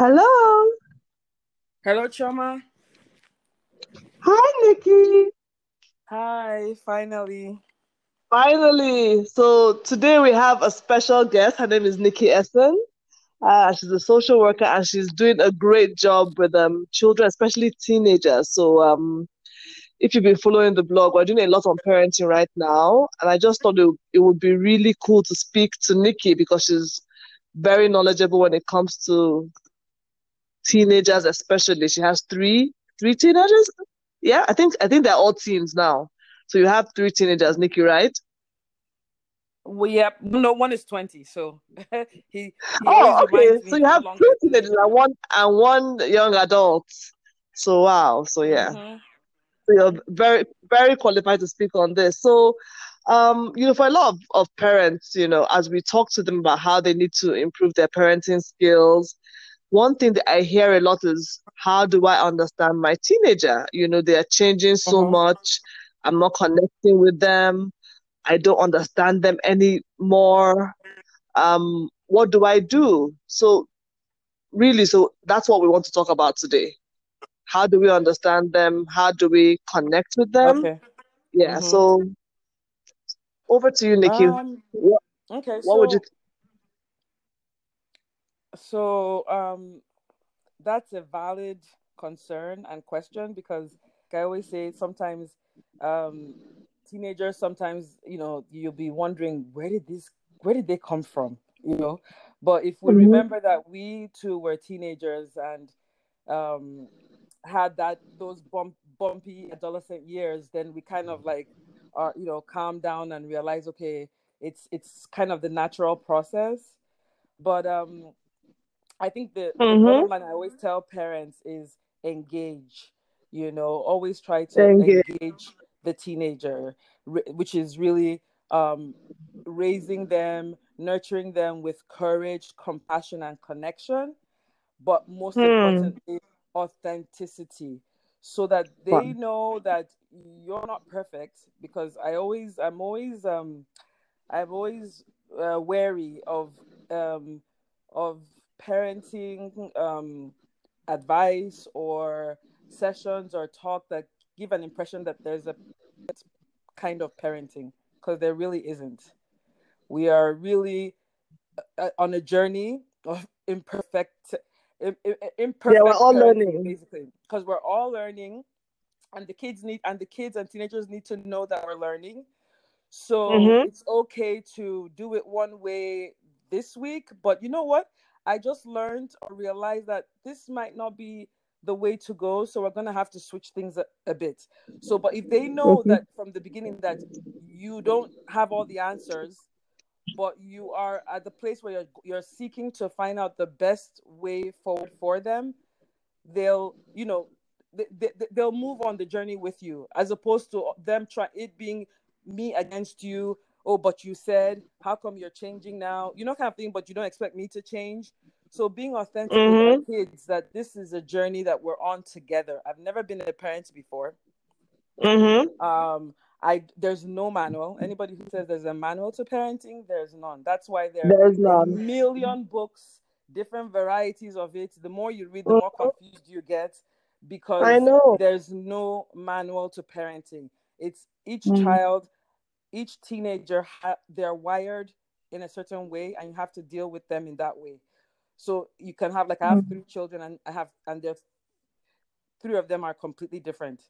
Hello. Hello, Choma. Hi, Nikki. Hi, finally. Finally. So today we have a special guest. Her name is Nikki Essen. Uh, she's a social worker and she's doing a great job with um, children, especially teenagers. So um, if you've been following the blog, we're doing a lot on parenting right now. And I just thought it, it would be really cool to speak to Nikki because she's very knowledgeable when it comes to teenagers, especially. She has three three teenagers. Yeah, I think I think they're all teens now. So you have three teenagers, Nikki, right? Well, yeah, no one is twenty, so he. he oh, okay. So you have two teenagers and one and one young adult. So wow. So yeah. Mm-hmm. So you're very very qualified to speak on this. So um, you know, for a lot of, of parents, you know, as we talk to them about how they need to improve their parenting skills, one thing that I hear a lot is how do I understand my teenager? You know, they are changing so uh-huh. much. I'm not connecting with them. I don't understand them anymore. Um, what do I do? So, really, so that's what we want to talk about today. How do we understand them? How do we connect with them? Okay. Yeah. Mm-hmm. So, over to you, Nikki. Um, what, okay. What so, would you? So um, that's a valid concern and question because like I always say sometimes um, teenagers sometimes you know you'll be wondering where did this where did they come from you know but if we mm-hmm. remember that we too were teenagers and um, had that those bump, bumpy adolescent years then we kind of like are you know calm down and realize okay it's it's kind of the natural process but um I think the, mm-hmm. the bottom line I always tell parents is engage. You know, always try to engage, engage the teenager, which is really um, raising them, nurturing them with courage, compassion, and connection. But most hmm. importantly, authenticity, so that they know that you're not perfect. Because I always, I'm always, um, I'm always uh, wary of um, of parenting um, advice or sessions or talk that give an impression that there's a kind of parenting because there really isn't. We are really uh, on a journey of imperfect, imperfect. Yeah, we're all learning basically because we're all learning, and the kids need and the kids and teenagers need to know that we're learning. So mm-hmm. it's okay to do it one way this week, but you know what? I just learned or realized that this might not be the way to go. So we're gonna have to switch things a, a bit. So, but if they know that from the beginning that you don't have all the answers, but you are at the place where you're you're seeking to find out the best way forward for them, they'll you know they, they, they'll move on the journey with you as opposed to them try it being me against you oh, but you said, how come you're changing now? You know, kind of thing, but you don't expect me to change. So being authentic mm-hmm. with our kids that this is a journey that we're on together. I've never been a parent before. Mm-hmm. Um, I there's no manual. Anybody who says there's a manual to parenting, there's none. That's why there there's are a million books, different varieties of it. The more you read, the more mm-hmm. confused you get because I know there's no manual to parenting. It's each mm-hmm. child each teenager ha- they're wired in a certain way and you have to deal with them in that way. So you can have like i have mm-hmm. three children and i have and there's three of them are completely different.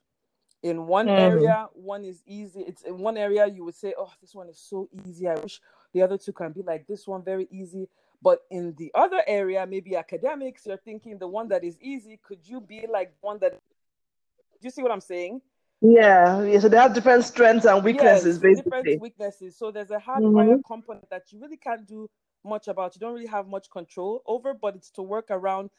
In one mm-hmm. area one is easy. It's in one area you would say oh this one is so easy. I wish the other two can be like this one very easy. But in the other area maybe academics you're thinking the one that is easy could you be like one that do you see what i'm saying yeah, yeah. So they have different strengths and weaknesses, yes, basically. Different weaknesses. So there's a hardware mm-hmm. component that you really can't do much about. You don't really have much control over, but it's to work around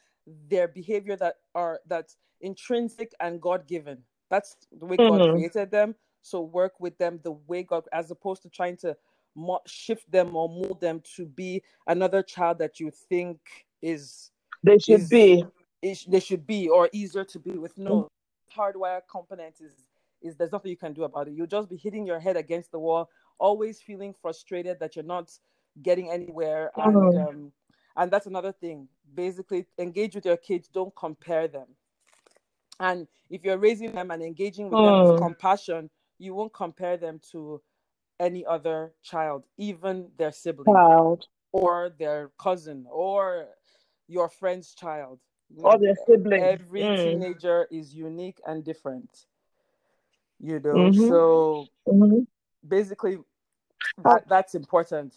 their behavior that are that's intrinsic and God given. That's the way mm-hmm. God created them. So work with them the way God, as opposed to trying to mo- shift them or mold them to be another child that you think is they should is, be. Is, they should be or easier to be with. No, mm-hmm. hardware component is is there's nothing you can do about it. You'll just be hitting your head against the wall, always feeling frustrated that you're not getting anywhere. And mm-hmm. um, and that's another thing. basically engage with your kids. Don't compare them. And if you're raising them and engaging with them with hmm. compassion, you won't compare them to any other child, even their sibling child. or their cousin or your friend's child. Or their sibling. Every mm. teenager is unique and different. You know, mm-hmm. so mm-hmm. basically that that's important.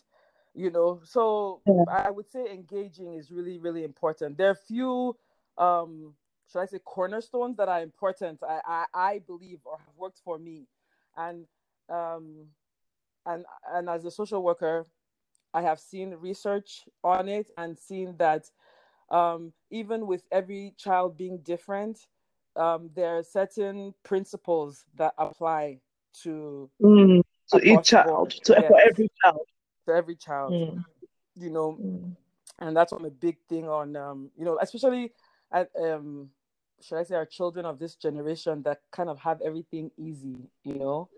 You know, so yeah. I would say engaging is really, really important. There are few um should I say cornerstones that are important I, I, I believe or have worked for me. And um and and as a social worker, I have seen research on it and seen that um, even with every child being different, um, there are certain principles that apply to mm, to each child, to yes. for every child, to every child. Mm. You know, mm. and that's one a big thing on um, you know, especially at um, should I say our children of this generation that kind of have everything easy. You know,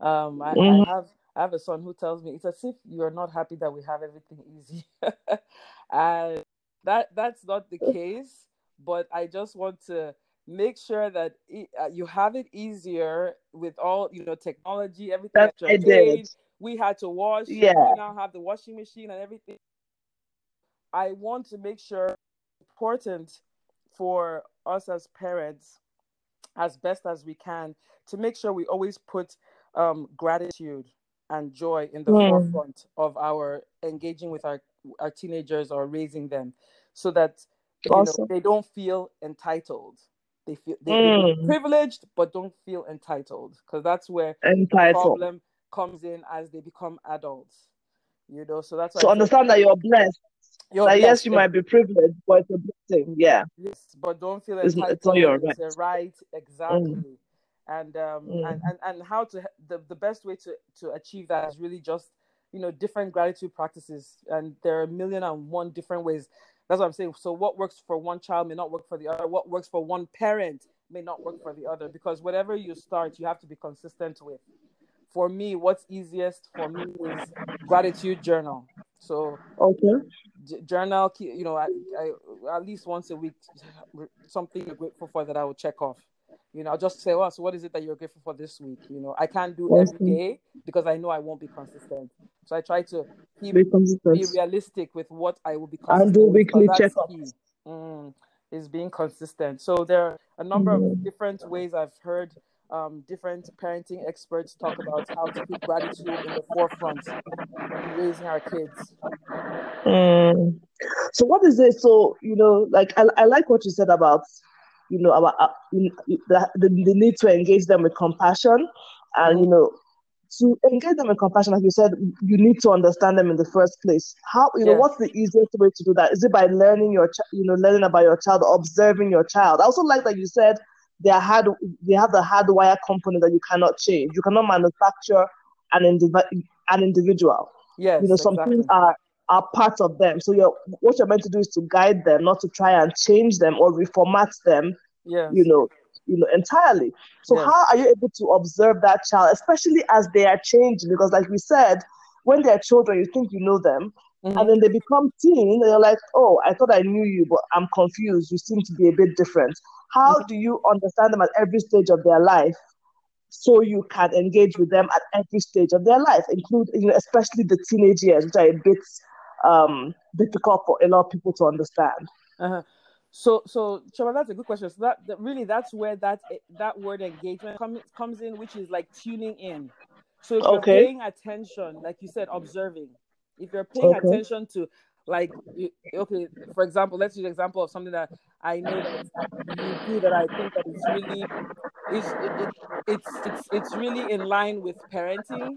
um, I, I mm. have I have a son who tells me it's as if you're not happy that we have everything easy. and that that's not the case, but I just want to make sure that it, uh, you have it easier with all you know technology, everything that I did. We had to wash. Yeah. We now have the washing machine and everything. I want to make sure important for us as parents as best as we can to make sure we always put um, gratitude and joy in the forefront of our engaging with our our teenagers or raising them so that you know they don't feel entitled they feel they, mm. privileged but don't feel entitled because that's where entitled. the problem comes in as they become adults you know so that's so understand that you're blessed you're like, blessed, yes you yeah. might be privileged but it's a blessing yeah yes but don't feel entitled it's, it's, your right. it's a right exactly mm and um mm. and, and and how to the, the best way to to achieve that is really just you know different gratitude practices and there are a million and one different ways that's what i'm saying. So what works for one child may not work for the other. What works for one parent may not work for the other. Because whatever you start you have to be consistent with. For me what's easiest for me is gratitude journal. So okay. journal you know I, I, at least once a week something you're grateful for that i will check off you know, I'll just say, well, so what is it that you're grateful for this week? You know, I can't do every day because I know I won't be consistent. So I try to be, be, be realistic with what I will be consistent and do weekly checkups. Mm, is being consistent. So there are a number mm-hmm. of different ways I've heard um, different parenting experts talk about how to keep gratitude in the forefront in raising our kids. Mm. So what is it? So you know, like I, I like what you said about you know, about uh, the, the, the need to engage them with compassion and, you know, to engage them with compassion, like you said, you need to understand them in the first place. How you know what's the easiest way to do that? Is it by learning your, ch- you know, learning about your child, observing your child? I also like that you said they are hard, they have the hardwire component that you cannot change. You cannot manufacture an indiv- an individual. Yes, you know, some exactly. things are are part of them. So you're what you're meant to do is to guide them, not to try and change them or reformat them. Yeah. You know, you know, entirely. So yes. how are you able to observe that child, especially as they are changing? Because like we said, when they're children, you think you know them. Mm-hmm. And then they become teen, and you're like, oh, I thought I knew you, but I'm confused. You seem to be a bit different. How mm-hmm. do you understand them at every stage of their life so you can engage with them at every stage of their life, including you know, especially the teenage years, which are a bit um, difficult for a lot of people to understand. Uh-huh. So, so Chaba, that's a good question. So that, that really, that's where that that word engagement comes comes in, which is like tuning in. So if okay. you're paying attention, like you said, observing. If you're paying okay. attention to, like, you, okay, for example, let's use an example of something that I know that you do that I think that is really, it's it, it, it's it's it's really in line with parenting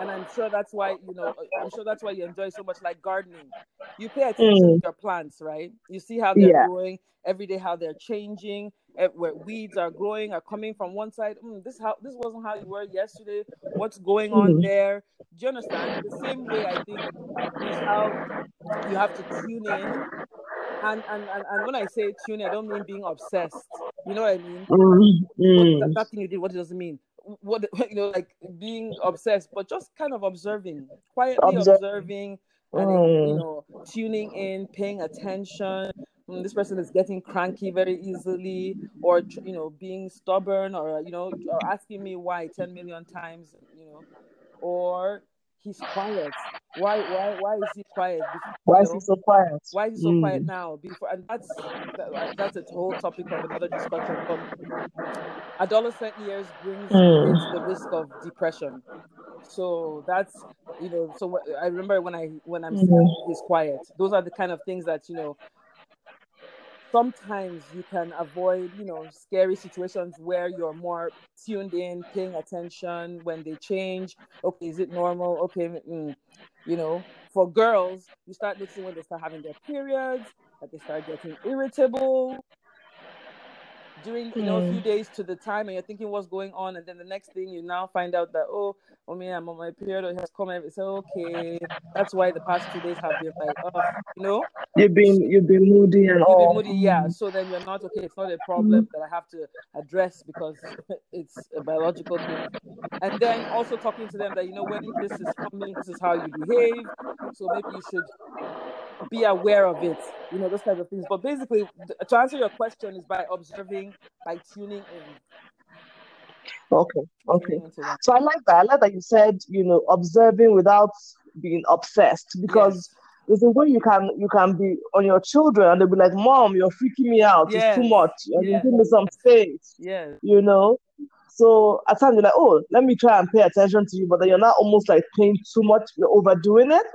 and I'm sure that's why you know I'm sure that's why you enjoy so much like gardening. You pay attention mm. to your plants, right? You see how they're yeah. growing every day, how they're changing, eh, where weeds are growing, are coming from one side. Mm, this how this wasn't how you were yesterday. What's going on mm. there? Do you understand? The same way I think is how you have to tune in. And, and, and, and when I say tune in, I don't mean being obsessed. You know what I mean? Mm. That, that thing you did, what does it mean? What you know like being obsessed but just kind of observing quietly Observe. observing and mm. you know tuning in paying attention mm, this person is getting cranky very easily or you know being stubborn or you know or asking me why 10 million times you know or he's quiet why why why is he quiet why is he so quiet why is he so mm. quiet now before and that's that, that's a whole topic of another discussion but adolescent years brings mm. the risk of depression so that's you know so i remember when i when i'm mm-hmm. saying he's quiet those are the kind of things that you know sometimes you can avoid you know scary situations where you're more tuned in paying attention when they change. Okay is it normal? Okay mm. you know for girls you start noticing when they start having their periods that they start getting irritable during you know a few hmm. days to the time and you're thinking what's going on and then the next thing you now find out that oh oh me I'm on my period it has come and say okay that's why the past two days have been like oh you know you've been you've been moody and you've all. been moody yeah so then you're not okay it's not a problem that I have to address because it's a biological thing and then also talking to them that you know when this is coming this is how you behave so maybe you should be aware of it, you know, those types of things. But basically, to answer your question is by observing, by tuning in. Okay, okay. So I like that. I like that you said, you know, observing without being obsessed because. Yes. There's a way you can you can be on your children and they'll be like, Mom, you're freaking me out. Yes. It's too much. You yes. give me some space. Yeah. You know? So at times you're like, oh, let me try and pay attention to you, but then you're not almost like paying too much, you're overdoing it.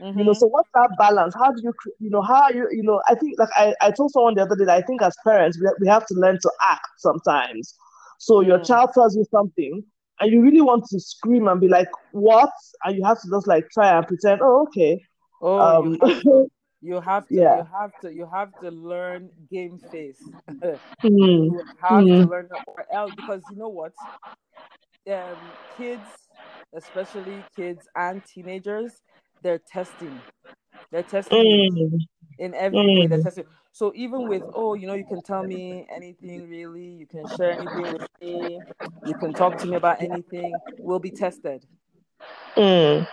Mm-hmm. You know, so what's that balance? How do you, you know, how you, you know, I think like I, I told someone the other day that I think as parents, we, we have to learn to act sometimes. So mm. your child tells you something and you really want to scream and be like, what? And you have to just like try and pretend, oh, okay. Oh, um, you, have to, you have to, yeah. you have to, you have to learn game face. mm. You have mm. to learn or else because you know what? Um, kids, especially kids and teenagers, they're testing. They're testing mm. in every mm. way. They're mm. testing. So even with oh, you know, you can tell me anything really. You can share anything with me. You can talk to me about anything. we'll be tested. Mm.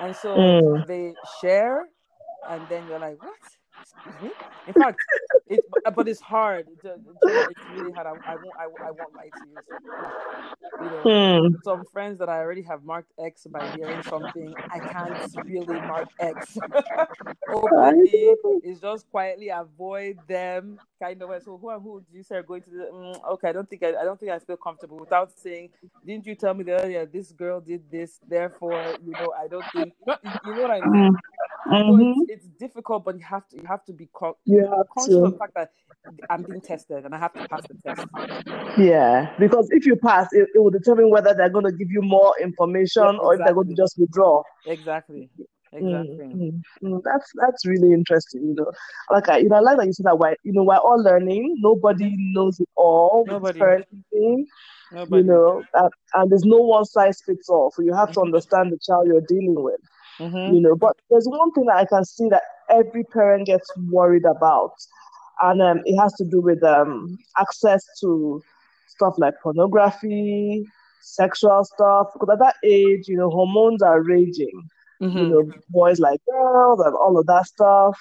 And so mm. they share, and then you're like, what? In fact, it, but it's hard. It's, it's really hard. I, I won't. I, I won't lie to you. You know, hmm. some friends that I already have marked X by hearing something, I can't really mark X openly. It's just quietly avoid them, kind of. So who and who do you say are going to? The, mm, okay, I don't think I, I don't think I feel comfortable without saying, didn't you tell me earlier this girl did this? Therefore, you know, I don't think. You know what I mean? Mm-hmm. So it's, it's, difficult, but you have to you have to be co- conscious to. of the fact that I'm being tested and I have to pass the test. Yeah, because if you pass, it, it will determine whether they're going to give you more information yeah, exactly. or if they're going to just withdraw. Exactly. Exactly. Mm-hmm. Mm, that's that's really interesting. You know, like I, you know, I like that you said that. We're, you know, we're all learning. Nobody knows it all. Nobody. Parenting. Nobody. You know, and, and there's no one size fits all. So you have to mm-hmm. understand the child you're dealing with. Mm-hmm. You know, but there's one thing that I can see that every parent gets worried about, and um, it has to do with um, access to stuff like pornography, sexual stuff. Because at that age, you know, hormones are raging. Mm-hmm. You know, boys like girls and all of that stuff,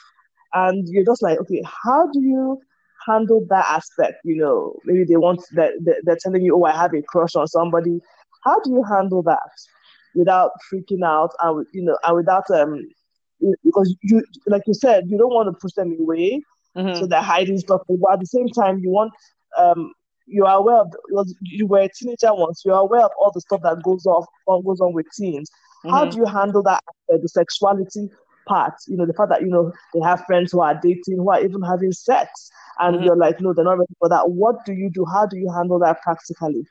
and you're just like, okay, how do you handle that aspect? You know, maybe they want that they're telling you, oh, I have a crush on somebody. How do you handle that? Without freaking out and you know and without um because you like you said you don't want to push them away mm-hmm. so they're hiding stuff but at the same time you want um you are aware of you were a teenager once you are aware of all the stuff that goes off what goes on with teens mm-hmm. how do you handle that uh, the sexuality part you know the fact that you know they have friends who are dating who are even having sex and mm-hmm. you're like no they're not ready for that what do you do how do you handle that practically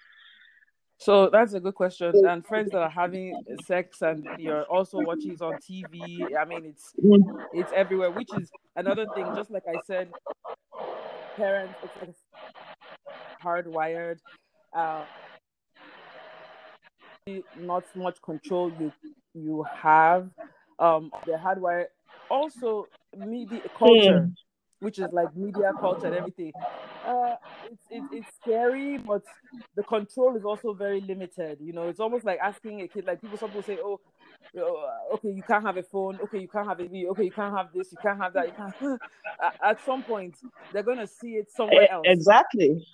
so that's a good question. And friends that are having sex and you're also watching it on TV, I mean, it's it's everywhere. Which is another thing. Just like I said, parents, it's hardwired. Uh, not much control you you have. Um, they're hardwired. Also, media culture. Mm which is like media culture and everything. Uh, it's, it's, it's scary, but the control is also very limited. You know, it's almost like asking a kid, like people, some people say, oh, okay, you can't have a phone. Okay, you can't have a. Okay, you can't have this. You can't have that. You can't. At some point, they're gonna see it somewhere else. Exactly.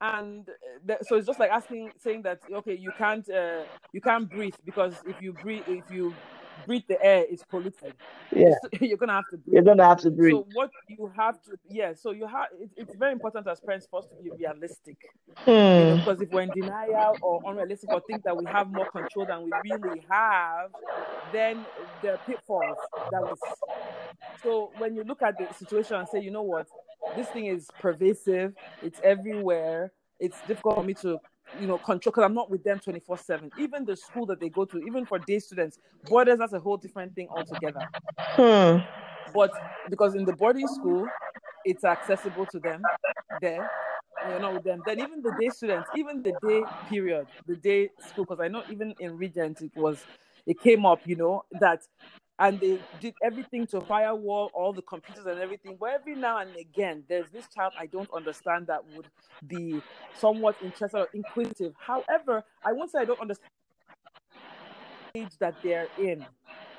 And th- so it's just like asking, saying that okay, you can't, uh, you can't breathe because if you breathe, if you breathe the air is polluted. Yeah, you're gonna have to breathe. You're gonna have to breathe. So what you have to, yeah. So you have. It, it's very important as parents for us to be realistic. Hmm. You know, because if we're in denial or unrealistic or think that we have more control than we really have, then the pitfalls that we. So when you look at the situation and say, you know what, this thing is pervasive. It's everywhere. It's difficult for me to you know, control because I'm not with them 24 7. Even the school that they go to, even for day students, boarders, that's a whole different thing altogether. Hmm. But because in the boarding school, it's accessible to them there, you know, with them. Then even the day students, even the day period, the day school, because I know even in Regent it was, it came up, you know, that and they did everything to firewall all the computers and everything. But every now and again, there's this child I don't understand that would be somewhat interested or inquisitive. However, I won't say I don't understand the age that they're in.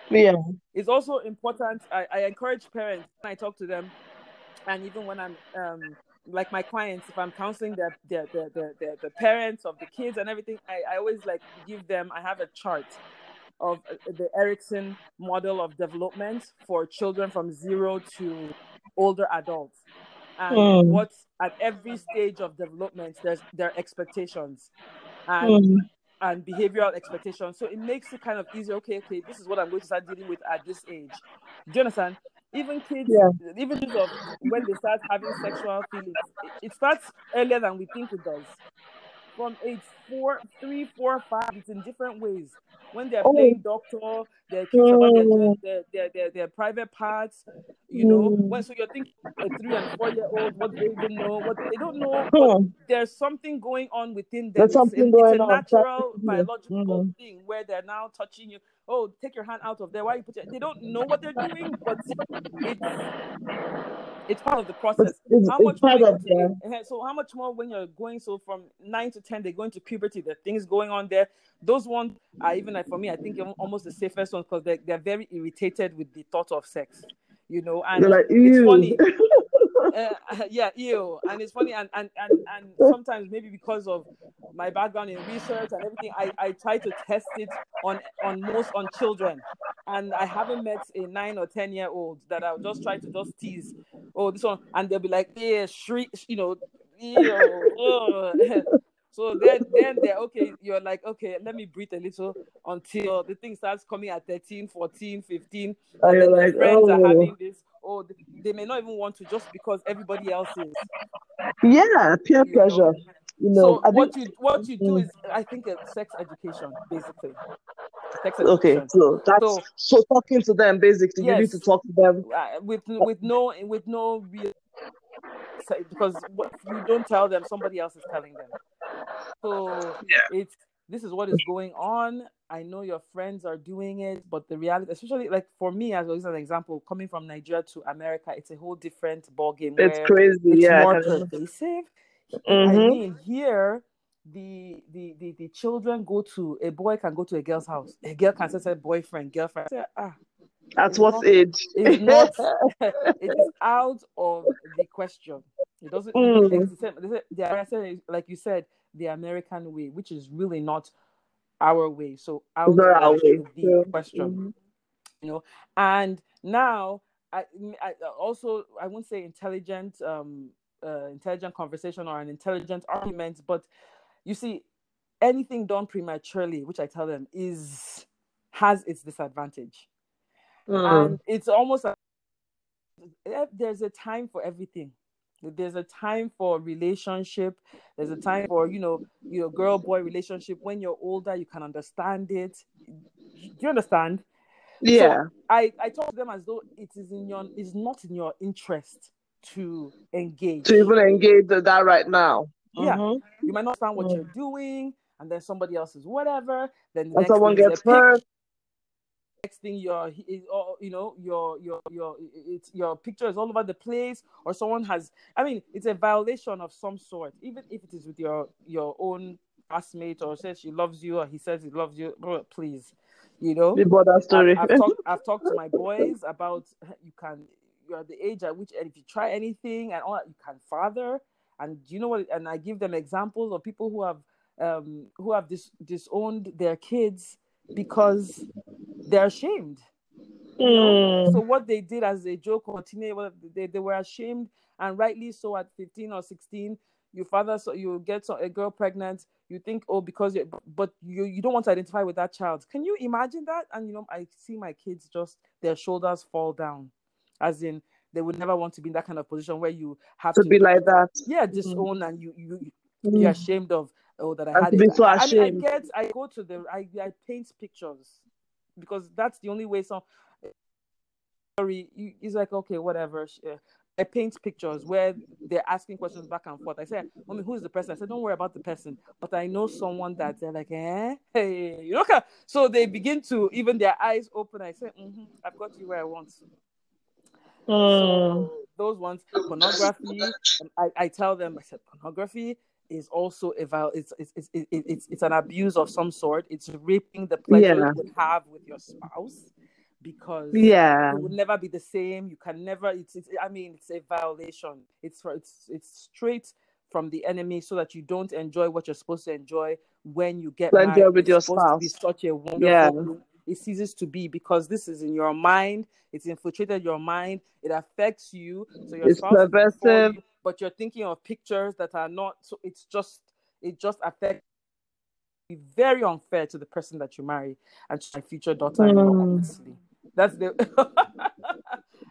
Yeah. It's also important. I, I encourage parents when I talk to them, and even when I'm um, like my clients, if I'm counseling the the, the, the, the, the parents of the kids and everything, I, I always like give them, I have a chart of uh, the Erikson model of development for children from zero to older adults. And mm. what at every stage of development, there's there are expectations and mm. and behavioral expectations. So it makes it kind of easier. Okay, okay, this is what I'm going to start dealing with at this age. Do you understand? Even kids, yeah. even of when they start having sexual feelings, it, it starts earlier than we think it does from age four, three, four, five. It's in different ways. When they're oh. playing doctor, they're about their, mm. their, their, their, their private parts. You know, mm. when so you're thinking a three and four year old, what they even know, what they don't know. Hmm. There's something going on within them. There's something it's, going it's a on. natural biological mm. thing where they're now touching you. Oh, take your hand out of there. Why you put it? They don't know what they're doing, but it's it's part of the process. It's, how much part of the... Eh, so how much more when you're going so from nine to ten, they're going to puberty. The things going on there. Those ones are even like for me. I think almost the safest ones because they're they're very irritated with the thought of sex. You know, and like, it's funny. uh, yeah, ew. And it's funny, and, and and and sometimes maybe because of my background in research and everything, I, I try to test it on on most on children, and I haven't met a nine or ten year old that I'll just try to just tease. Oh, this one, and they'll be like, yeah, shriek, you know, ew. So then, then they're okay. You're like, okay, let me breathe a little until the thing starts coming at 13, 14, 15. And then like, friends oh. are having this or they may not even want to just because everybody else is. Yeah, peer you pressure. Know? You know, so what think, you what you do mm. is, I think, it's sex education, basically. Sex education. Okay, so that's so, so talking to them basically. Yes, you need to talk to them uh, with with no with no real because what you don't tell them, somebody else is telling them. So yeah. it's this is what is going on. I know your friends are doing it, but the reality, especially like for me, as an example, coming from Nigeria to America, it's a whole different ball game. It's crazy, it's yeah. More pervasive. Mm-hmm. I mean, here the, the the the children go to a boy can go to a girl's house. A girl can say boyfriend, girlfriend. Say, ah, at what not, age? It's not. it is out of the question. It doesn't. Mm. The, like you said, the American way, which is really not our way. So out of the yeah. question, mm-hmm. you know. And now, I, I also I won't say intelligent, um, uh, intelligent conversation or an intelligent argument, but you see, anything done prematurely, which I tell them, is has its disadvantage, mm. and it's almost like eh, there's a time for everything there's a time for relationship. There's a time for you know your girl boy relationship. When you're older you can understand it. Do you understand? Yeah. So i i talk to them as though it is in your it's not in your interest to engage. To even engage that right now. Yeah. Mm-hmm. you might not understand what mm-hmm. you're doing and then somebody else is whatever then the and someone gets hurt texting your you know your your your it's your picture is all over the place or someone has i mean it's a violation of some sort even if it is with your your own classmate or says she loves you or he says he loves you please You know, the story. I've, I've, talked, I've talked to my boys about you can you're the age at which if you try anything and all that, you can father. And you know what? And I give them examples of people who have um, who have dis- disowned their kids because they're ashamed. Mm. So what they did as a joke or teenage, they, they were ashamed and rightly so at 15 or 16 you father so you get a girl pregnant you think oh because you but you you don't want to identify with that child can you imagine that and you know i see my kids just their shoulders fall down as in they would never want to be in that kind of position where you have to, to be like that yeah disown mm. and you you mm. you're ashamed of oh that i had it. So. I, I, get i go to the I, I paint pictures because that's the only way some sorry it's like okay whatever I paint pictures where they're asking questions back and forth. I said, Mommy, who's the person? I said, Don't worry about the person. But I know someone that they're like, eh, hey, you know. So they begin to even their eyes open. I said, mm-hmm, I've got you where I want. Mm. So those ones, pornography. I, I tell them, I said, pornography is also about it's it's, it's it's it's an abuse of some sort. It's raping the pleasure yeah. you would have with your spouse because yeah. it would never be the same. You can never it's, it's i mean it's a violation. It's for it's it's straight from the enemy so that you don't enjoy what you're supposed to enjoy when you get married. with your spouse be such a wonderful yeah. it ceases to be because this is in your mind. It's infiltrated your mind. It affects you. So your it's perversive you, but you're thinking of pictures that are not so it's just it just affects be very unfair to the person that you marry and to my future daughter-in-law, mm. That's the.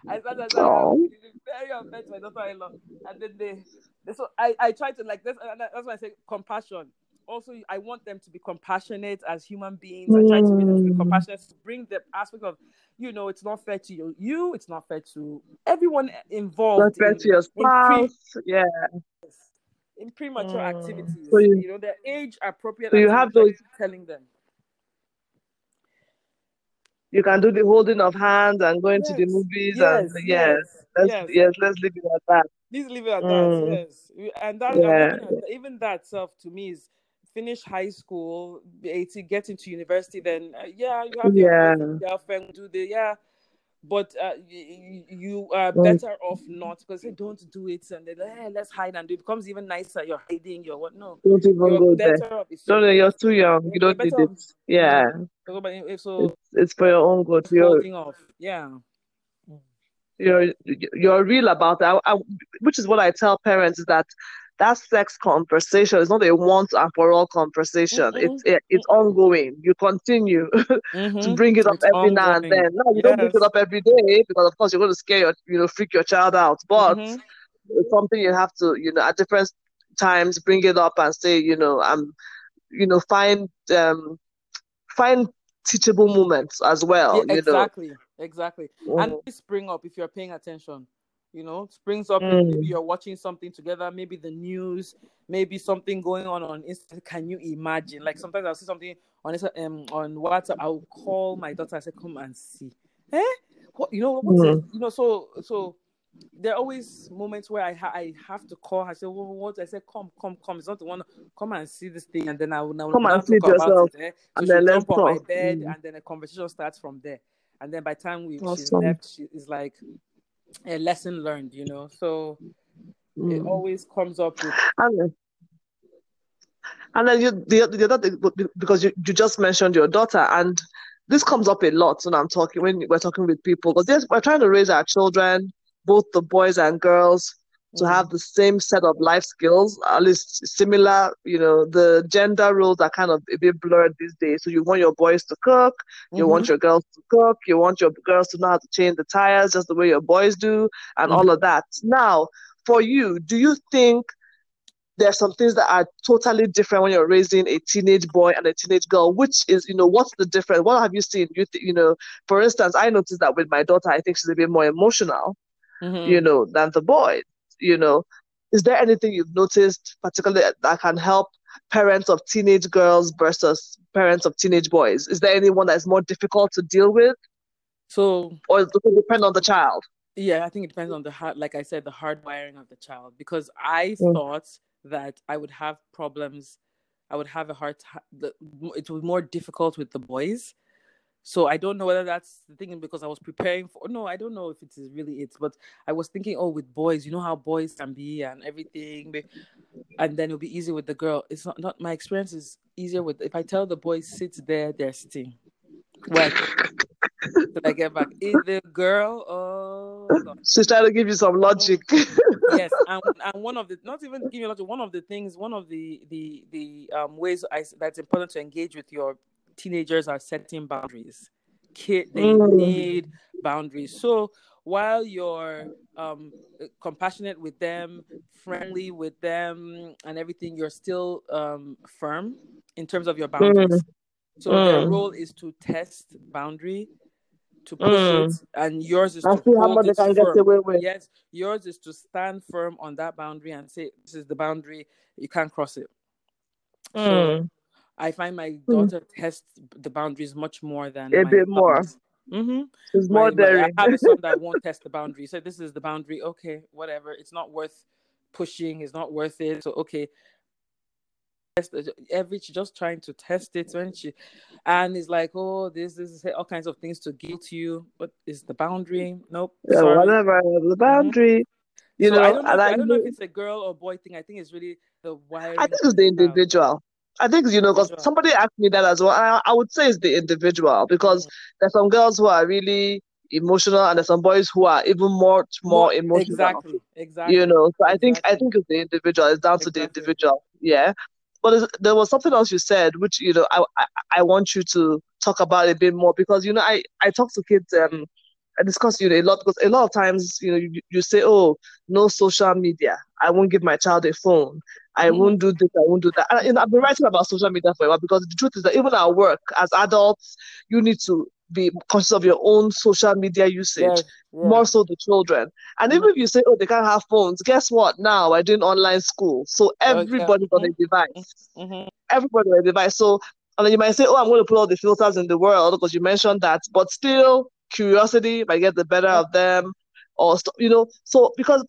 I thought that oh. very unfair to my daughter-in-law, and then they, they so I I try to like this. That's why I say compassion. Also, I want them to be compassionate as human beings. Mm. I try to be, to be mm. compassionate to bring the aspect of, you know, it's not fair to you. You, it's not fair to everyone involved. Not fair in, to your spouse. Pre- yeah. In premature mm. activities, so you, you know, the age appropriate. So you have those telling them you can do the holding of hands and going yes. to the movies yes, and yes, yes, let's, yes. yes, let's leave it at that. Please leave it at mm. that. Yes, and that yeah. even that self to me is finish high school, 18, get into university. Then uh, yeah, you have your yeah. girlfriend do the yeah but uh, you, you are mm. better off not because they don't do it and like, hey, let's hide and do it. becomes even nicer. You're hiding, you're what? No, don't even you're go there. No, no, you're too young. You don't need it. Yeah, so it's, it's, for your own good. You're off. Yeah. You're you're real about that, I, I, which is what I tell parents is that that sex conversation is not a once and for all conversation. Mm-hmm. It's it, it's mm-hmm. ongoing. You continue mm-hmm. to bring it up it's every ongoing. now and then. No, you yes. don't bring it up every day because of course you're going to scare your, you know, freak your child out. But mm-hmm. it's something you have to, you know, at different times bring it up and say, you know, I'm, you know, find um find teachable moments as well. Yeah, exactly, know? exactly. And mm. spring up if you're paying attention you know springs up mm. maybe you're watching something together maybe the news maybe something going on on Instagram. can you imagine like sometimes i'll see something on um, on whatsapp i'll call my daughter i say come and see eh what you know mm. you know so so there are always moments where I ha- I have to call. I say, well, what? I say, come, come, come. It's not the one. Come and see this thing, and then I will now come and see yourself. It, eh? so and then let's talk. my bed, mm. and then a conversation starts from there. And then by the time we awesome. she's left, she is like, a lesson learned, you know. So mm. it always comes up with. And then, and then you, the, the other thing, because you, you just mentioned your daughter, and this comes up a lot when I'm talking when we're talking with people because we're trying to raise our children, both the boys and girls, to mm. have the same set of life skills, at least similar. You know, the gender roles are kind of a bit blurred these days. So you want your boys to cook, you mm-hmm. want your girls to cook, you want your girls to know how to change the tires just the way your boys do, and mm-hmm. all of that. Now, for you, do you think there's some things that are totally different when you're raising a teenage boy and a teenage girl which is you know what's the difference what have you seen you th- you know for instance i noticed that with my daughter i think she's a bit more emotional mm-hmm. you know than the boy you know, is there anything you've noticed, particularly that can help parents of teenage girls versus parents of teenage boys? Is there anyone that's more difficult to deal with? So, or does it depend on the child? Yeah, I think it depends on the heart, like I said, the hardwiring of the child. Because I mm. thought that I would have problems, I would have a hard time. It was more difficult with the boys So I don't know whether that's the thing because I was preparing for. No, I don't know if it is really it, but I was thinking, oh, with boys, you know how boys can be and everything, and then it'll be easy with the girl. It's not. Not my experience is easier with if I tell the boys sit there, they're sitting. Well, did I get back? Is the girl? Oh, God. she's trying to give you some logic. yes, and, and one of the not even give you logic. One of the things, one of the the the um ways I that's important to engage with your teenagers are setting boundaries. Kid, they mm. need boundaries. So while you're um, compassionate with them, friendly with them, and everything, you're still um, firm in terms of your boundaries. Mm. So mm. their role is to test boundary, to push mm. it, and yours is to hold it firm. Yes, yours is to stand firm on that boundary and say, "This is the boundary. You can't cross it." So mm. I find my hmm. daughter mm. tests the boundaries much more than a bit more. Mm-hmm. It's more daring. I have a son that won't test the boundary. So this is the boundary. Okay, whatever. It's not worth pushing. It's not worth it. So okay, every she's just trying to test it when she and it's like oh this this is all kinds of things to guilt you but is the boundary nope yeah, whatever the mm-hmm. boundary mm-hmm. you so know i don't, know, if, I, I don't know if it's a girl or boy thing i think it's really the why i think it's the individual I think you know because somebody asked me that as well. I, I would say it's the individual because mm-hmm. there's some girls who are really emotional and there's some boys who are even more more emotional. Exactly. Exactly. You know, so. I think I think it's the individual. It's down exactly. to the individual. Yeah. But there was something else you said, which you know I, I, I want you to talk about a bit more because you know I I talk to kids um I discuss you know a lot because a lot of times you know you, you say oh no social media I won't give my child a phone I mm won't do this, I won't do that. And you know, I've been writing about social media for a while because the truth is that even at work, as adults, you need to be conscious of your own social media usage, yes, more so the children. And mm even if you say, oh, they can't have phones, guess what? Now we're doing online school. So everybody's okay. on a mm-hmm. device. Mm-hmm. Everybody on a device. So, and then you might say, oh, I'm going to put all the filters in the world because you mentioned that. But still, curiosity might get the better of them or you know. So because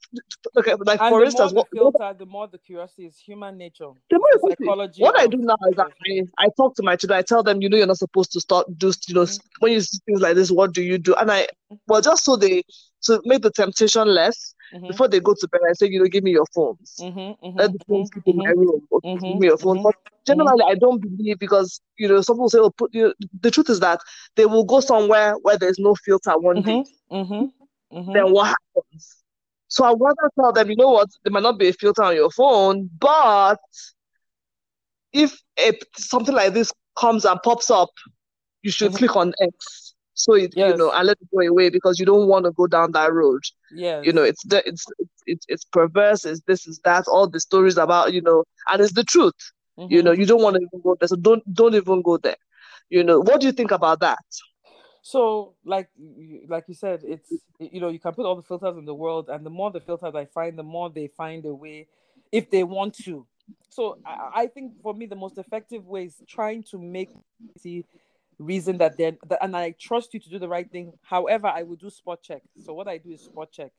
okay, like and for instance, what, filter, what, the more the curiosity is human nature. The more psychology. What I do now is that I, I talk to my children. I tell them, you know, you're not supposed to start do you know mm-hmm. when you see things like this. What do you do? And I well just so they to make the temptation less. Mm-hmm. Before they go to bed, I say, you know, give me your phones. Mm-hmm, mm-hmm Let the phones keep in my mm-hmm. room. Or give me your phone. But generally, I don't believe because you know some people say, "Oh, put." You know, the truth is that they will go somewhere where there's no filter one day mm-hmm. then what happens? So I want to tell them, you know what, there might not be a filter on your phone, but if a, something like this comes and pops up, you should mm-hmm. click on X. So it, yes. you know, and let it go away because you don't want to go down that road. Yeah. You know, it's the, it's it's it's perverse, it's this, is that, all the stories about, you know, and it's the truth. Mm-hmm. You know, you don't want to even go there. So don't don't even go there. You know, what do you think about that? So, like, like you said, it's you know you can put all the filters in the world, and the more the filters I find, the more they find a way, if they want to. So, I, I think for me, the most effective way is trying to make reason that they're that, and I trust you to do the right thing. However, I will do spot check. So, what I do is spot check.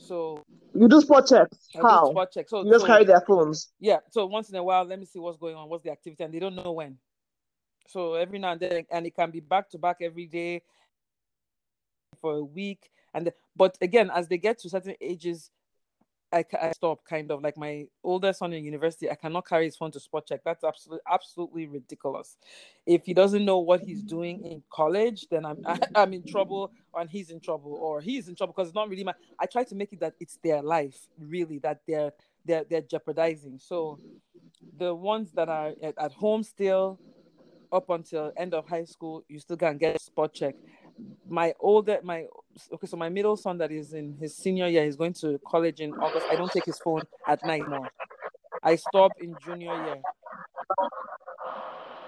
So you do spot checks. How? spot check. So you just so, carry their phones. Yeah. So once in a while, let me see what's going on. What's the activity? And they don't know when. So every now and then, and it can be back to back every day for a week. And but again, as they get to certain ages, I, I stop kind of like my older son in university. I cannot carry his phone to spot check. That's absolutely absolutely ridiculous. If he doesn't know what he's doing in college, then I'm I'm in trouble, and he's in trouble, or he's in trouble because it's not really my. I try to make it that it's their life, really, that they're they're they're jeopardizing. So the ones that are at, at home still up until end of high school, you still can get spot check. My older, my okay, so my middle son that is in his senior year, he's going to college in August. I don't take his phone at night more. I stop in junior year.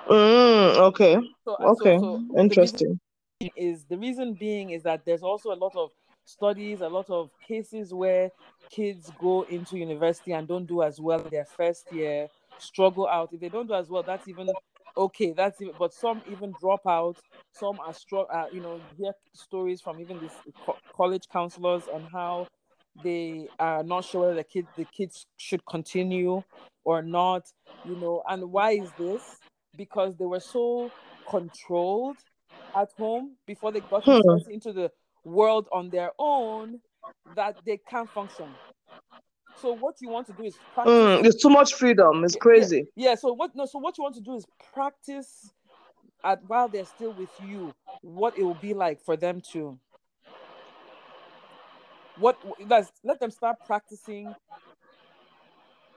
Mm, okay. So, okay. So, so Interesting. The is the reason being is that there's also a lot of studies, a lot of cases where kids go into university and don't do as well their first year, struggle out. If they don't do as well, that's even okay that's even but some even drop out some are strong uh, you know hear stories from even these co- college counselors on how they are not sure whether the kids the kids should continue or not you know and why is this because they were so controlled at home before they got hmm. into the world on their own that they can't function. So what you want to do is practice. Mm, it's too much freedom. It's crazy. Yeah, yeah. So what? No. So what you want to do is practice at while they're still with you. What it will be like for them to. What? Let's let them start practicing.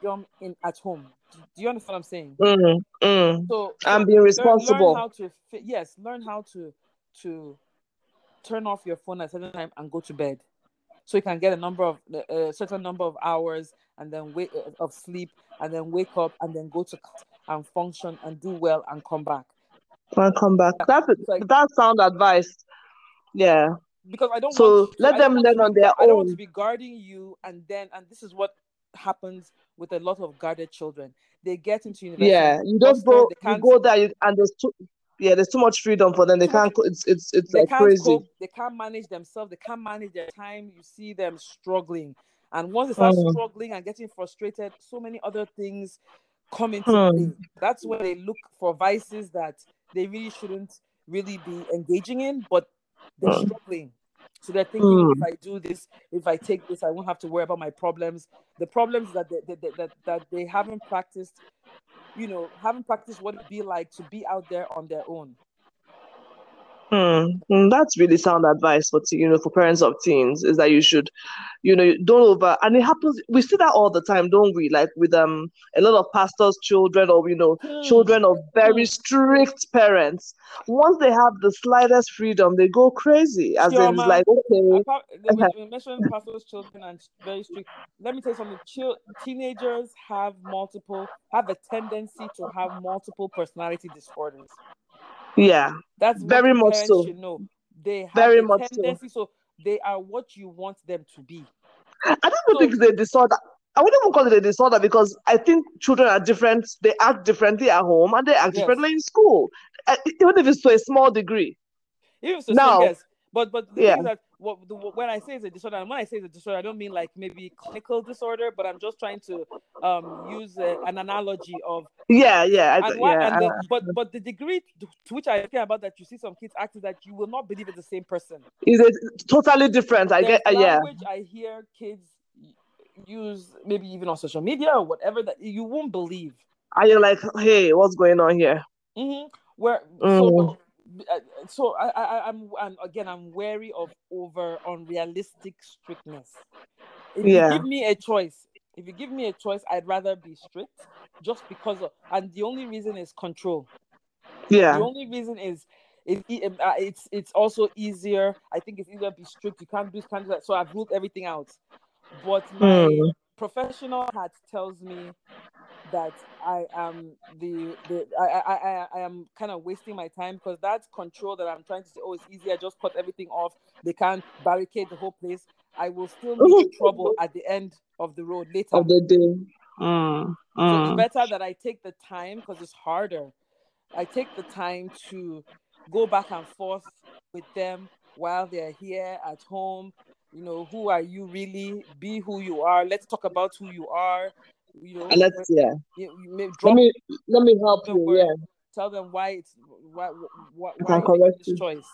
Them in at home. Do you understand what I'm saying? Mm, mm. So, being responsible. Learn, learn how to yes, learn how to to turn off your phone at a certain time and go to bed so you can get a number of a certain number of hours and then wake uh, of sleep and then wake up and then go to and function and do well and come back. And come back. That's like, that's sound advice. Yeah. Because i don't so to, let them learn on their I own i don't want to be guarding you and then and this is what happens with a lot of guarded children. They get into university yeah you don't go you go there and there's yeah, there's too much freedom for them. They can't. It's it's it's they like crazy. Cope, they can't manage themselves. They can't manage their time. You see them struggling, and once they start mm. struggling and getting frustrated, so many other things come into mm. play. That's where they look for vices that they really shouldn't really be engaging in, but they're mm. struggling. So they're thinking, mm. if I do this, if I take this, I won't have to worry about my problems. The problems that they, that, that, that they haven't practiced you know, haven't practiced what it'd be like to be out there on their own. Hmm. hmm. That's really sound advice for you know for parents of teens is that you should, you know, don't over and it happens. We see that all the time, don't we? Like with um a lot of pastors' children or you know hmm. children of very hmm. strict parents. Once they have the slightest freedom, they go crazy. As in, it's like okay. Apart, we mentioned pastors' children and very strict. Let me tell you something. Chil- teenagers have multiple have a tendency to have multiple personality disorders. Yeah, that's very much so. You know, they have very much tendency, so. so. they are what you want them to be. I don't so, think it's a disorder. I wouldn't even call it a disorder because I think children are different. They act differently at home and they act yes. differently in school, uh, even if it's to a small degree. Even so, now, yes. But but the yeah. thing is that what, the, when I say it's a disorder, and when I say it's a disorder, I don't mean like maybe clinical disorder, but I'm just trying to um use a, an analogy of yeah, yeah, and yeah. And the, but but the degree to which I care about that you see some kids acting that you will not believe it's the same person. Is it totally different? I There's get uh, yeah. Which I hear kids use maybe even on social media or whatever that you won't believe. Are you like, hey, what's going on here? Mm-hmm. Where mm. so uh, so I, I I'm and again I'm wary of over unrealistic strictness. If yeah. you give me a choice, if you give me a choice, I'd rather be strict just because of and the only reason is control. Yeah. The only reason is it, it, uh, it's it's also easier. I think it's easier to be strict. You can't do can't do that. So I've ruled everything out. But my mm. professional hat tells me that I am the, the I, I, I, I am kind of wasting my time because that's control that I'm trying to say, oh, it's easier, just cut everything off. They can't barricade the whole place. I will still meet trouble at the end of the road later. Of the day. Mm, mm. So it's mm. better that I take the time because it's harder. I take the time to go back and forth with them while they're here at home. You know, who are you really? Be who you are. Let's talk about who you are you know, let's yeah. You, you let me let me help you. Word, yeah. Tell them why it's why why, why correct this choice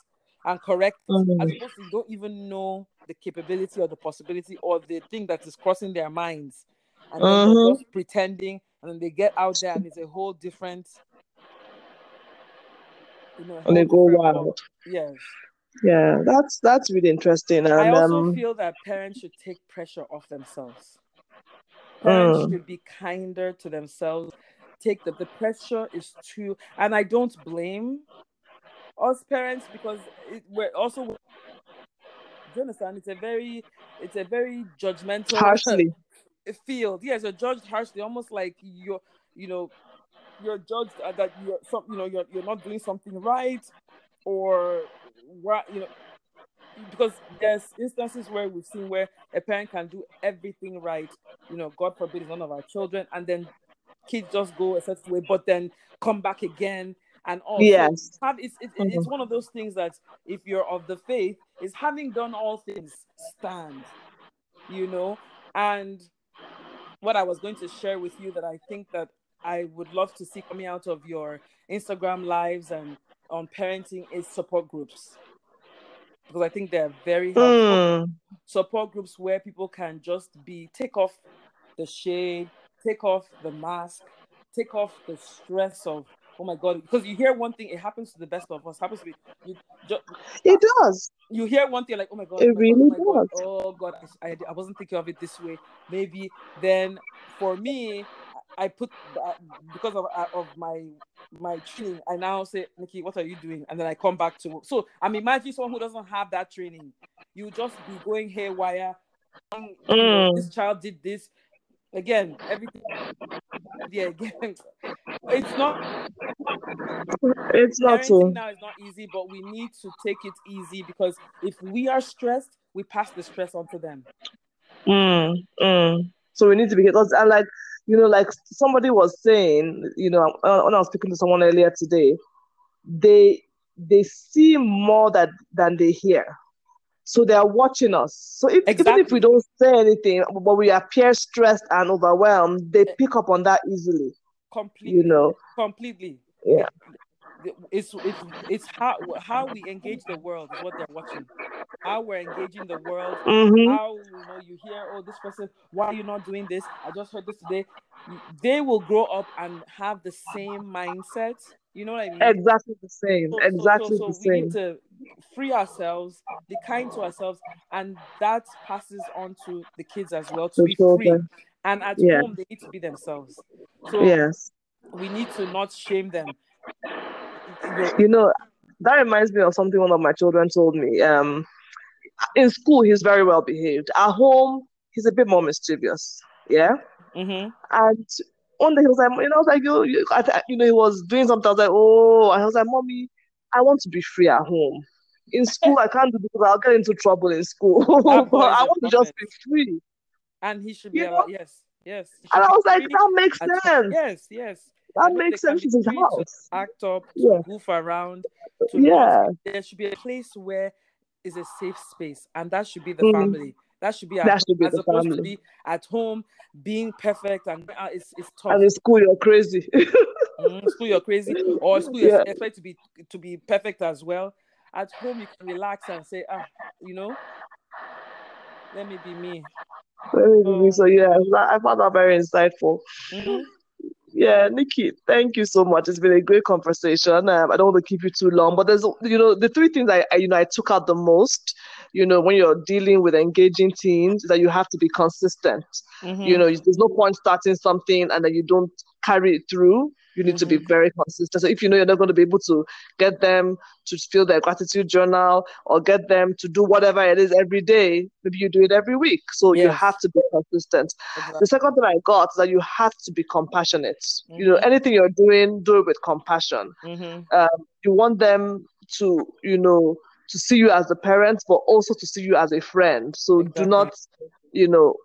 and correct mm-hmm. as opposed to you don't even know the capability or the possibility or the thing that is crossing their minds and mm-hmm. they're just pretending and then they get out there and it's a whole different you know, and they go wild. Yes. Yeah, that's that's really interesting. And, I also um, feel that parents should take pressure off themselves. Parents mm. should be kinder to themselves. Take the the pressure is too, and I don't blame us parents because it, we're also. Do you understand? It's a very, it's a very judgmental harshly field. Yes, you're judged harshly, almost like you're, you know, you're judged that you're some, you know, you're you're not doing something right, or what, you know, because there's instances where we've seen where a parent can do everything right, you know, God forbid none of our children, and then kids just go a certain way, but then come back again and all. Yes, have, it's, it's, mm-hmm. it's one of those things that if you're of the faith, is having done all things stand, you know, and what I was going to share with you that I think that I would love to see coming out of your Instagram lives and on parenting is support groups because I think they're very helpful. Mm. Support groups where people can just be take off the shade, take off the mask, take off the stress of oh my god because you hear one thing it happens to the best of us happens to be you just, it does you hear one thing like oh my god it oh my really god, oh, does. God, oh god I, I wasn't thinking of it this way maybe then for me I put uh, because of uh, of my my training. I now say, Nikki, what are you doing? And then I come back to. So I'm imagining someone who doesn't have that training. You just be going haywire. Mm. You know, this child did this again. Everything. Yeah, again. It's not. It's not so. Now is not easy, but we need to take it easy because if we are stressed, we pass the stress on to them. Mm, mm. So we need to be because and like you know, like somebody was saying, you know, uh, when I was speaking to someone earlier today, they they see more that than they hear. So they are watching us. So if, exactly. even if we don't say anything, but we appear stressed and overwhelmed, they pick up on that easily. Completely. You know, completely. Yeah it's it's it's how how we engage the world is what they're watching. How we're engaging the world. Mm-hmm. How you know you hear, oh, this person, why are you not doing this? I just heard this today. They will grow up and have the same mindset. You know what I mean? Exactly the same. So, exactly so, so, the same. We need to free ourselves, be kind to ourselves, and that passes on to the kids as well to the be children. free. And at yeah. home, they need to be themselves. So yes, we need to not shame them you know, that reminds me of something one of my children told me. Um, in school, he's very well behaved. At home, he's a bit more mischievous. Yeah. Mm-hmm. And one day he was like, you know, I was like, you, you, I, you know, he was doing something. I was like, oh, I was like, mommy, I want to be free at home. In school, I can't do because I'll get into trouble in school. but I want to just be free. And he should be, allowed, yes, yes. And I was like, that makes sense. Yes, yes. That makes sense. His house. act up, to yeah. goof around. To yeah. there should be a place where is a safe space, and that should be the mm. family. That should be at, that should be as opposed family. to be at home being perfect and uh, it's, it's tough. And in school you're crazy. mm, school you're crazy, or school you're yeah. expected to be to be perfect as well. At home you can relax and say, ah, you know, let me be me. Let me be me. So yeah, I found that very insightful. Mm-hmm. Yeah, Nikki, thank you so much. It's been a great conversation. Um, I don't want to keep you too long, but there's, you know, the three things I, I, you know, I took out the most, you know, when you're dealing with engaging teens, that you have to be consistent. Mm-hmm. You know, there's no point starting something and then you don't carry it through you need mm-hmm. to be mm-hmm. very consistent. So if you know you're not going to be able to get them to fill their gratitude journal or get them to do whatever it is every day, maybe you do it every week. So yes. you have to be consistent. Exactly. The second thing I got is that you have to be compassionate. Mm-hmm. You know, mm-hmm. anything you're doing, do it with compassion. Mm-hmm. Um, you want them to, you know, to see you as a parent, but also to see you as a friend. So exactly. do not you know,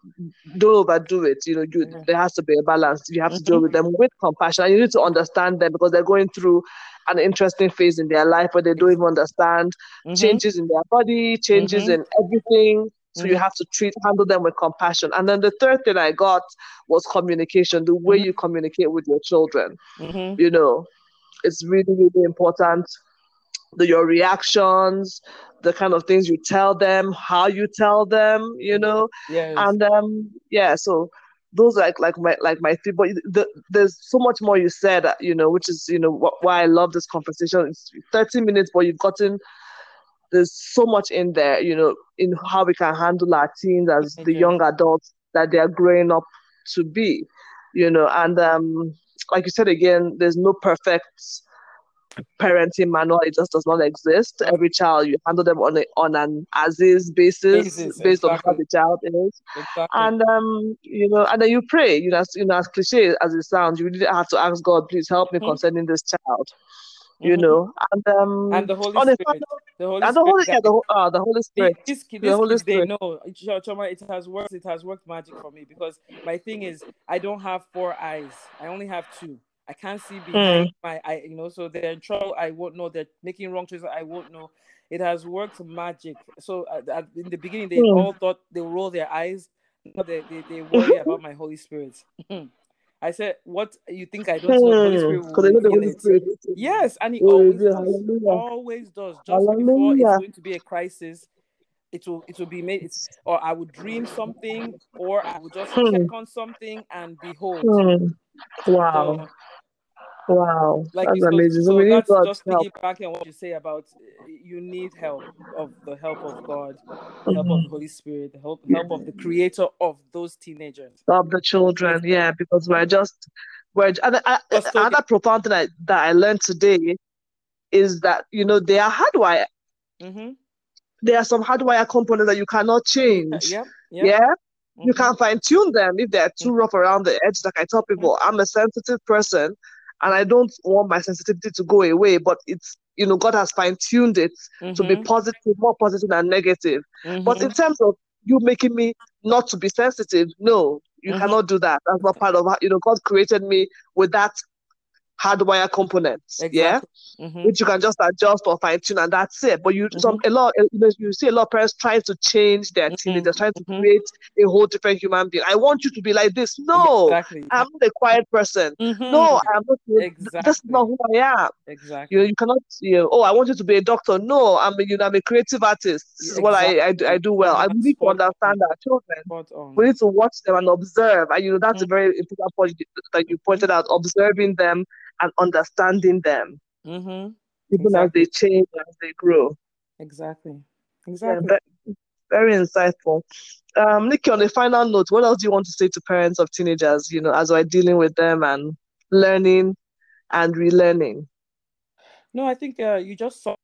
don't overdo it. You know, you, mm-hmm. there has to be a balance. You have to deal with them with compassion. And you need to understand them because they're going through an interesting phase in their life where they don't even understand mm-hmm. changes in their body, changes mm-hmm. in everything. So you mm-hmm. have to treat, handle them with compassion. And then the third thing I got was communication, the way mm-hmm. you communicate with your children. Mm-hmm. You know, it's really, really important. The, your reactions, the kind of things you tell them, how you tell them, you know. Yes. And um, yeah, so those like like my like my three. But the, there's so much more you said, you know, which is you know wh- why I love this conversation. It's 30 minutes, but you've gotten there's so much in there, you know, in how we can handle our teens as the young adults that they are growing up to be, you know, and um, like you said again, there's no perfect parenting manual it just does not exist every child you handle them on a, on an as is basis, basis based exactly. on how the child is exactly. and um you know and then you pray you know as, you know as cliche as it sounds you really have to ask god please help me mm-hmm. concerning this child you mm-hmm. know, and um, and the Holy Spirit, the, the Holy and the Holy, yeah, the, uh, the Holy Spirit, this, this, the Holy Spirit. They know, Chioma, it has worked. It has worked magic for me because my thing is, I don't have four eyes. I only have two. I can't see behind mm. my I you know, so they're in trouble. I won't know. They're making wrong choices. I won't know. It has worked magic. So uh, in the beginning, they mm. all thought they roll their eyes. No, they, they, they worry about my Holy Spirit. I said, "What you think I don't know? The Holy Spirit will the Holy Spirit. Yes, and He always does. Always does. Just Hallelujah. before it's going to be a crisis, it will it will be made. It's, or I would dream something, or I would just hmm. check on something, and behold. Hmm. Wow. So, Wow, like that's amazing. So, so that's just piggybacking on what you say about uh, you need help of the help of God, the mm-hmm. help of the mm-hmm. Holy Spirit, the help, help of the Creator of those teenagers, of the children. Yeah, because we're just we're and I, another profound thing I, that I learned today is that you know they are hardwired. Mm-hmm. There are some hardwire components that you cannot change. Yeah, yeah. yeah? Mm-hmm. You can fine tune them if they're too mm-hmm. rough around the edge. Like I tell people, I'm a sensitive person and I don't want my sensitivity to go away, but it's you know God has fine tuned it mm-hmm. to be mm-hmm. positive, more positive than negative. Mm-hmm. But in terms of you making me not to be sensitive, no, you mm-hmm. cannot do that. That's not part of you know God created me with that hardwire components, exactly. yeah, mm-hmm. which you can just adjust or fine tune, and that's it. But you mm-hmm. some a lot you, know, you see a lot of parents trying to change their mm-hmm. teenagers, trying to mm-hmm. create a whole different human being. I want you to be like this. No, exactly. I'm not a quiet person. Mm-hmm. No, I'm not. Exactly. That's not who I am. Exactly. You, you cannot. You know, oh, I want you to be a doctor. No, I'm a, you know, I'm a creative artist. This is what I, I, I do well. I need to understand our children. We need to watch them and observe. And you know, that's a mm-hmm. very important point that you pointed out. Observing them and understanding them, mm-hmm. even exactly. as they change, as they grow. Exactly. Exactly. Yeah, very, insightful. Um, Nikki, on a final note, what else do you want to say to parents of teenagers, you know, as we're dealing with them and learning and relearning? No, I think uh, you just saw.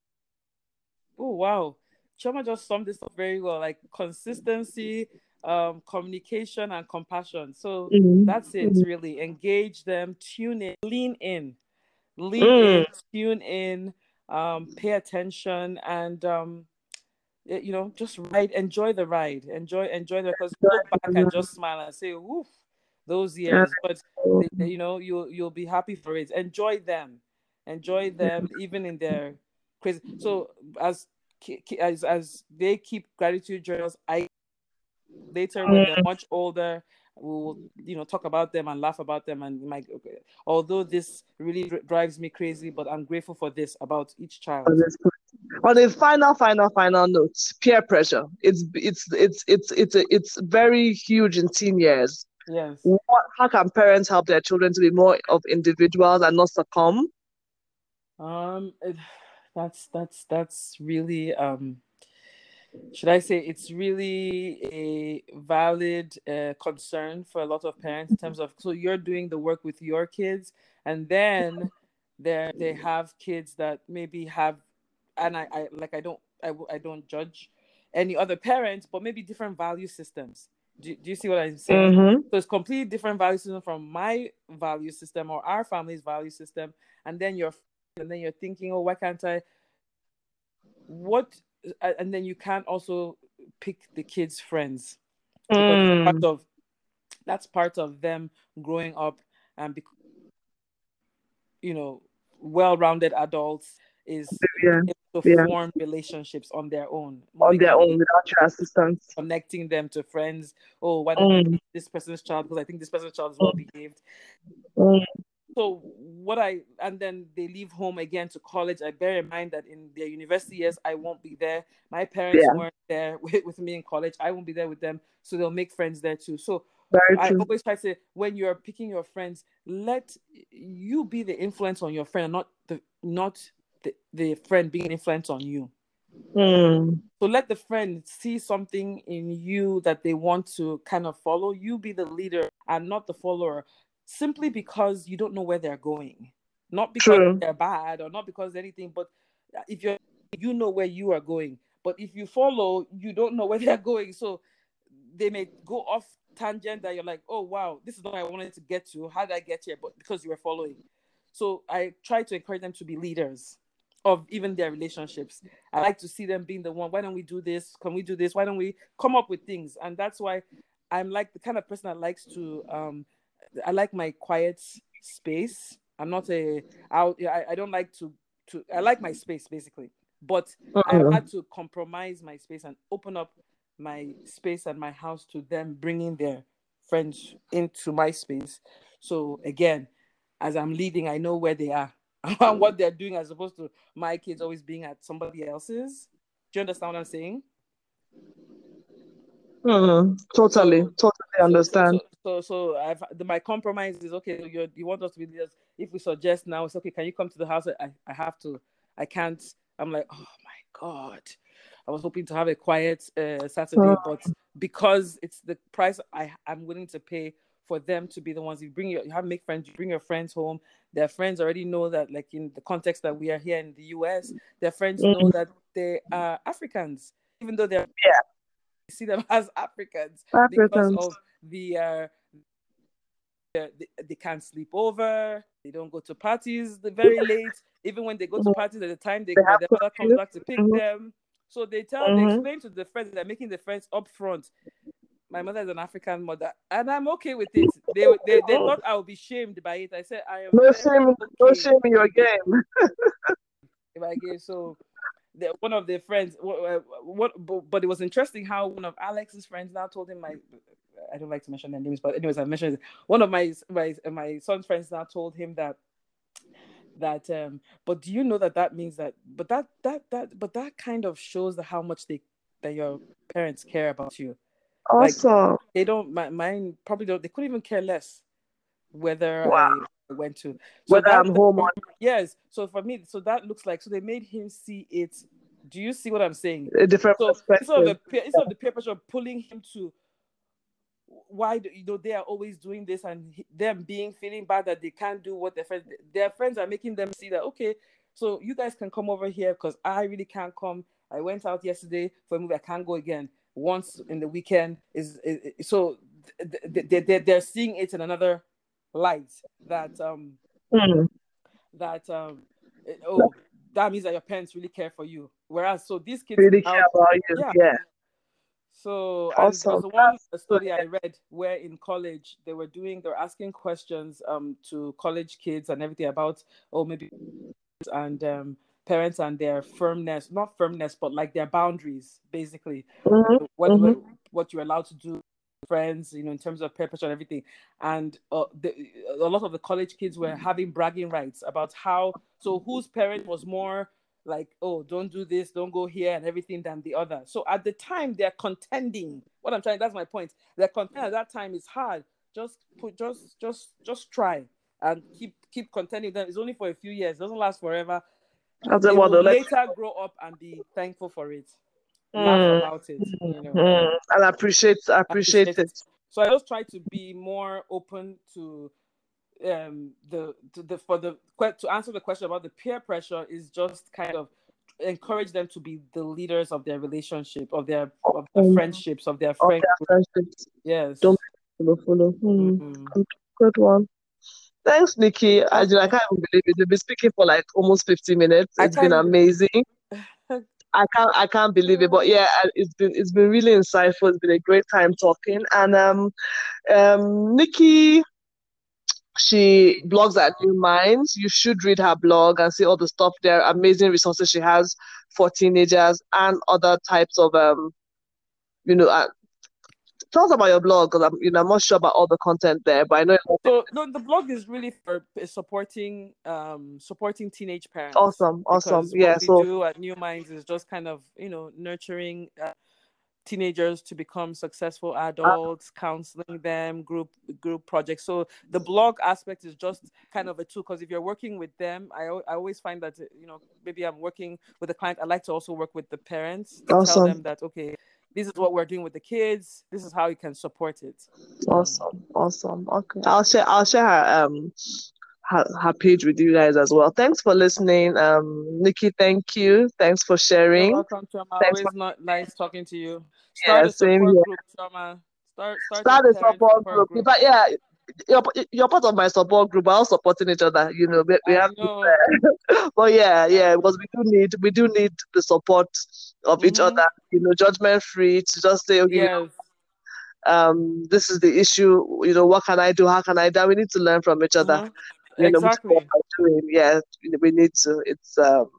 Oh, wow. Chioma just summed this up very well like consistency, um, communication and compassion. So mm-hmm. that's it, mm-hmm. really. Engage them, tune in, lean in, lean mm. in, tune in, um, pay attention, and um, you know, just ride, enjoy the ride, enjoy, enjoy the because look back and just smile and say, "Woof, those years." But you know, you'll you'll be happy for it. Enjoy them, enjoy them, even in their crazy. So as as as they keep gratitude journals, I later when they're much older we'll you know talk about them and laugh about them and my okay, although this really drives me crazy but i'm grateful for this about each child. On a final final final note peer pressure. It's it's it's it's it's it's very huge in teen years. Yes. What, how can parents help their children to be more of individuals and not succumb? Um it, that's that's that's really um should I say it's really a valid uh, concern for a lot of parents in terms of so you're doing the work with your kids and then there they have kids that maybe have and I, I like I don't I, I don't judge any other parents but maybe different value systems do, do you see what I'm saying? Mm-hmm. So it's completely different value system from my value system or our family's value system, and then you're and then you're thinking, oh, why can't I? What and then you can't also pick the kids' friends. Mm. Part of that's part of them growing up and be, you know well-rounded adults is yeah. to yeah. form relationships on their own on their own without your assistance connecting them to friends oh why don't mm. this person's child because i think this person's child is well behaved mm so what I and then they leave home again to college. I bear in mind that in their university years, I won't be there. My parents yeah. weren't there with, with, me in college. I won't be there with them, so they'll make friends there too. So I always try to say when you're picking your friends, let you be the influence on your friend, not the not the, the friend being an influence on you. Mm. So let the friend see something in you that they want to kind of follow. You be the leader and not the follower simply because you don't know where they're going. Not because True. they're bad or not because anything, but if you're you know where you are going. But if you follow, you don't know where they're going. So they may go off tangent that you're like, oh wow, this is not what I wanted to get to. How did I get here? But because you were following. So I try to encourage them to be leaders of even their relationships. I like to see them being the one. Why don't we do this? Can we do this? Why don't we come up with things? And that's why I'm like the kind of person that likes to um, I like my quiet space. I'm not a I I don't like to to I like my space basically, but uh-uh. I had to compromise my space and open up my space and my house to them bringing their friends into my space. So again, as I'm leading, I know where they are and what they're doing as opposed to my kids always being at somebody else's. Do you understand what I'm saying? Mm, totally, totally understand. So, so, so, I've the, my compromise is okay. You you want us to be leaders? If we suggest now, it's okay. Can you come to the house? I I have to. I can't. I'm like, oh my god. I was hoping to have a quiet uh, Saturday, but because it's the price I I'm willing to pay for them to be the ones you bring your you have make friends, you bring your friends home. Their friends already know that, like in the context that we are here in the US, their friends mm-hmm. know that they are Africans, even though they're yeah. see them as Africans, Africans. because of the uh, they, they can't sleep over. They don't go to parties very late. Even when they go to mm-hmm. parties at the time, they, they their mother comes back to pick mm-hmm. them. So they tell, mm-hmm. they explain to the friends, they're making the friends up front. My mother is an African mother, and I'm okay with it. They they, they thought I would be shamed by it. I said I am. No shame, okay. no shame in your game. if I gave so, the, one of their friends, what, what, but it was interesting how one of Alex's friends now told him my. I don't like to mention their names, but anyways, I mentioned it. One of my my my son's friends now told him that that um but do you know that that means that but that that that but that kind of shows the how much they that your parents care about you awesome like, they don't my, mine probably don't they couldn't even care less whether wow. I went to so whether I'm home or yes so for me so that looks like so they made him see it do you see what I'm saying? A different so perspective. Instead of, the, instead of the peer pressure pulling him to why do, you know they are always doing this and them being feeling bad that they can't do what their friends their friends are making them see that okay so you guys can come over here because i really can't come i went out yesterday for a movie i can't go again once in the weekend is, is, is so they, they, they're seeing it in another light that um mm. that um oh that means that your parents really care for you whereas so these kids really care about you yeah, yeah so awesome. there was one study I read where in college they were doing, they were asking questions um to college kids and everything about oh maybe and um parents and their firmness, not firmness, but like their boundaries, basically. Mm-hmm. What, mm-hmm. what you're allowed to do friends, you know, in terms of peer pressure and everything. And uh, the, a lot of the college kids were having bragging rights about how, so whose parent was more like, oh, don't do this, don't go here, and everything than the other. So at the time, they're contending. What I'm trying, that's my point. They're contending at that time is hard. Just put, just, just, just try and keep, keep contending them. It's only for a few years. It doesn't last forever. They will later grow up and be thankful for it. Mm. about it. You know? mm. And appreciate, appreciate, appreciate it. it. So I just try to be more open to um the, the for the to answer the question about the peer pressure is just kind of encourage them to be the leaders of their relationship of their of their mm. friendships of their friends friendships. yes don't follow follow hmm. mm-hmm. good, one thanks nikki I, I can't believe it you've been speaking for like almost 50 minutes it's been amazing I can't I can't believe it, but yeah, it's been it's been really insightful. It's been a great time talking. And um, um, Nikki she blogs at New Minds. You should read her blog and see all the stuff there. Amazing resources she has for teenagers and other types of um, you know. Uh, tell us about your blog because I'm you know I'm not sure about all the content there, but I know. So no, the blog is really for supporting um supporting teenage parents. Awesome, awesome. Yeah. What we do at New Minds is just kind of you know nurturing. Uh, teenagers to become successful adults counseling them group group projects so the blog aspect is just kind of a tool because if you're working with them I, I always find that you know maybe i'm working with a client i like to also work with the parents to awesome. tell them that okay this is what we're doing with the kids this is how you can support it awesome awesome okay i'll share i'll share her um her, her page with you guys as well. Thanks for listening. Um, Nikki, thank you. Thanks for sharing. You're welcome, Chioma. Thanks Always for... not nice talking to you. Start yeah, same here. Group, Chioma. Start, start, start a support, support group. group. But yeah, you're, you're part of my support group. We're all supporting each other. You know, we, we have. But yeah, yeah, because we do need we do need the support of mm-hmm. each other. You know, judgment free to just say, okay, yes um, this is the issue. You know, what can I do? How can I do? We need to learn from each other. Mm-hmm you know, exactly. Yeah, we need to. It's um,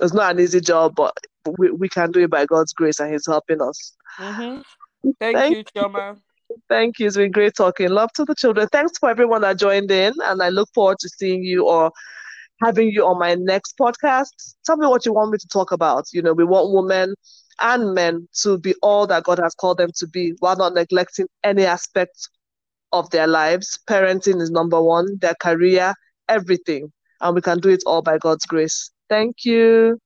it's not an easy job, but we, we can do it by God's grace, and He's helping us. Mm-hmm. Thank, Thank, you, Chioma. Thank you. It's been great talking. Love to the children. Thanks for everyone that joined in, and I look forward to seeing you or having you on my next podcast. Tell me what you want me to talk about. You know, we want women and men to be all that God has called them to be while not neglecting any aspect of their lives. Parenting is number one, their career, everything. And we can do it all by God's grace. Thank you.